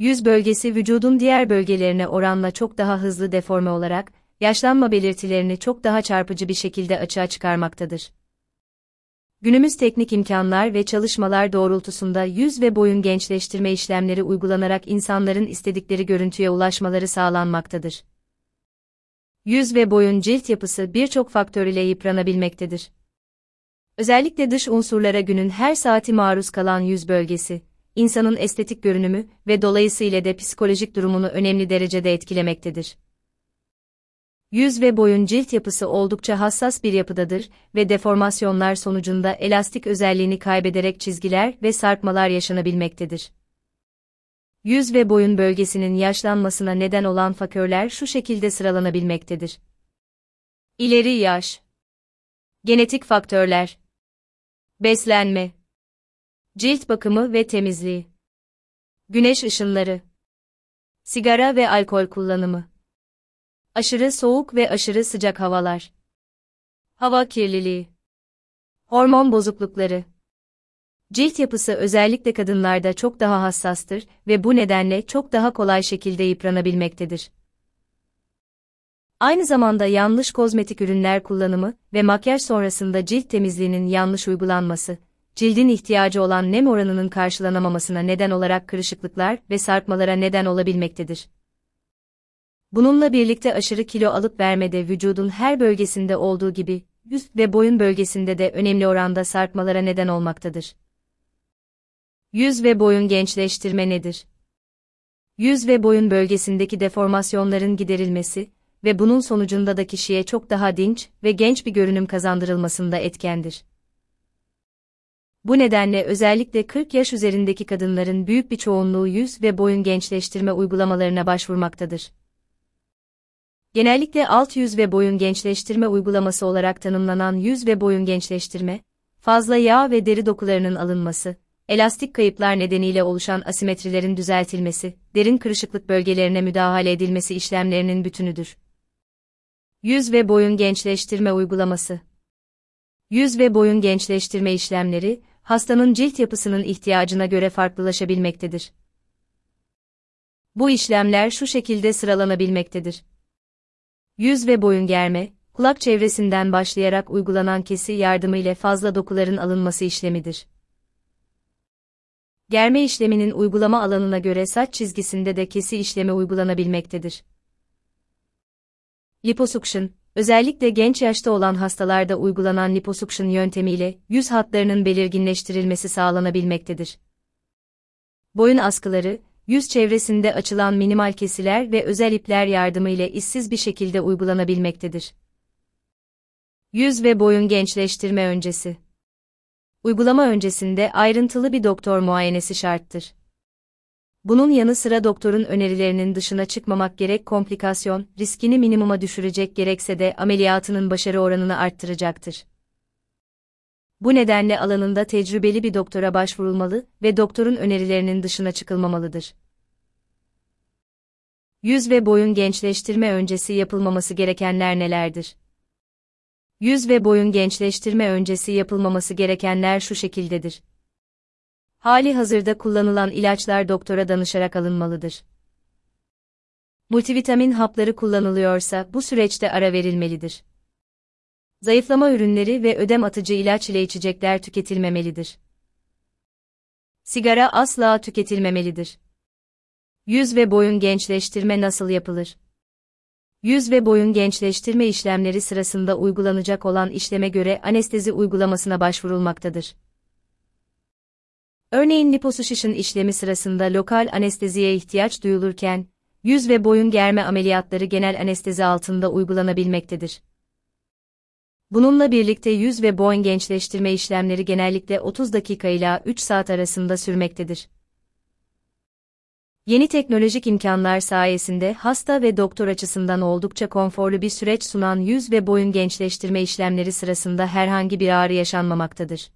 Yüz bölgesi vücudun diğer bölgelerine oranla çok daha hızlı deforme olarak, yaşlanma belirtilerini çok daha çarpıcı bir şekilde açığa çıkarmaktadır. Günümüz teknik imkanlar ve çalışmalar doğrultusunda yüz ve boyun gençleştirme işlemleri uygulanarak insanların istedikleri görüntüye ulaşmaları sağlanmaktadır. Yüz ve boyun cilt yapısı birçok faktör ile yıpranabilmektedir. Özellikle dış unsurlara günün her saati maruz kalan yüz bölgesi, insanın estetik görünümü ve dolayısıyla de psikolojik durumunu önemli derecede etkilemektedir. Yüz ve boyun cilt yapısı oldukça hassas bir yapıdadır ve deformasyonlar sonucunda elastik özelliğini kaybederek çizgiler ve sarkmalar yaşanabilmektedir. Yüz ve boyun bölgesinin yaşlanmasına neden olan faktörler şu şekilde sıralanabilmektedir. İleri yaş, genetik faktörler, beslenme, cilt bakımı ve temizliği, güneş ışınları, sigara ve alkol kullanımı, aşırı soğuk ve aşırı sıcak havalar, hava kirliliği, hormon bozuklukları. Cilt yapısı özellikle kadınlarda çok daha hassastır ve bu nedenle çok daha kolay şekilde yıpranabilmektedir. Aynı zamanda yanlış kozmetik ürünler kullanımı ve makyaj sonrasında cilt temizliğinin yanlış uygulanması, cildin ihtiyacı olan nem oranının karşılanamamasına neden olarak kırışıklıklar ve sarkmalara neden olabilmektedir. Bununla birlikte aşırı kilo alıp vermede vücudun her bölgesinde olduğu gibi, yüz ve boyun bölgesinde de önemli oranda sarkmalara neden olmaktadır. Yüz ve boyun gençleştirme nedir? Yüz ve boyun bölgesindeki deformasyonların giderilmesi ve bunun sonucunda da kişiye çok daha dinç ve genç bir görünüm kazandırılmasında etkendir. Bu nedenle özellikle 40 yaş üzerindeki kadınların büyük bir çoğunluğu yüz ve boyun gençleştirme uygulamalarına başvurmaktadır. Genellikle alt yüz ve boyun gençleştirme uygulaması olarak tanımlanan yüz ve boyun gençleştirme, fazla yağ ve deri dokularının alınması, elastik kayıplar nedeniyle oluşan asimetrilerin düzeltilmesi, derin kırışıklık bölgelerine müdahale edilmesi işlemlerinin bütünüdür. Yüz ve boyun gençleştirme uygulaması Yüz ve boyun gençleştirme işlemleri, hastanın cilt yapısının ihtiyacına göre farklılaşabilmektedir. Bu işlemler şu şekilde sıralanabilmektedir. Yüz ve boyun germe, kulak çevresinden başlayarak uygulanan kesi yardımıyla fazla dokuların alınması işlemidir. Germe işleminin uygulama alanına göre saç çizgisinde de kesi işlemi uygulanabilmektedir. Liposuction, özellikle genç yaşta olan hastalarda uygulanan liposuction yöntemiyle yüz hatlarının belirginleştirilmesi sağlanabilmektedir. Boyun askıları, yüz çevresinde açılan minimal kesiler ve özel ipler yardımıyla işsiz bir şekilde uygulanabilmektedir. Yüz ve boyun gençleştirme öncesi Uygulama öncesinde ayrıntılı bir doktor muayenesi şarttır. Bunun yanı sıra doktorun önerilerinin dışına çıkmamak gerek komplikasyon, riskini minimuma düşürecek gerekse de ameliyatının başarı oranını arttıracaktır. Bu nedenle alanında tecrübeli bir doktora başvurulmalı ve doktorun önerilerinin dışına çıkılmamalıdır. Yüz ve boyun gençleştirme öncesi yapılmaması gerekenler nelerdir? Yüz ve boyun gençleştirme öncesi yapılmaması gerekenler şu şekildedir. Hali hazırda kullanılan ilaçlar doktora danışarak alınmalıdır. Multivitamin hapları kullanılıyorsa bu süreçte ara verilmelidir. Zayıflama ürünleri ve ödem atıcı ilaç ile içecekler tüketilmemelidir. Sigara asla tüketilmemelidir. Yüz ve boyun gençleştirme nasıl yapılır? Yüz ve boyun gençleştirme işlemleri sırasında uygulanacak olan işleme göre anestezi uygulamasına başvurulmaktadır. Örneğin liposuction işlemi sırasında lokal anesteziye ihtiyaç duyulurken, yüz ve boyun germe ameliyatları genel anestezi altında uygulanabilmektedir. Bununla birlikte yüz ve boyun gençleştirme işlemleri genellikle 30 dakika ila 3 saat arasında sürmektedir. Yeni teknolojik imkanlar sayesinde hasta ve doktor açısından oldukça konforlu bir süreç sunan yüz ve boyun gençleştirme işlemleri sırasında herhangi bir ağrı yaşanmamaktadır.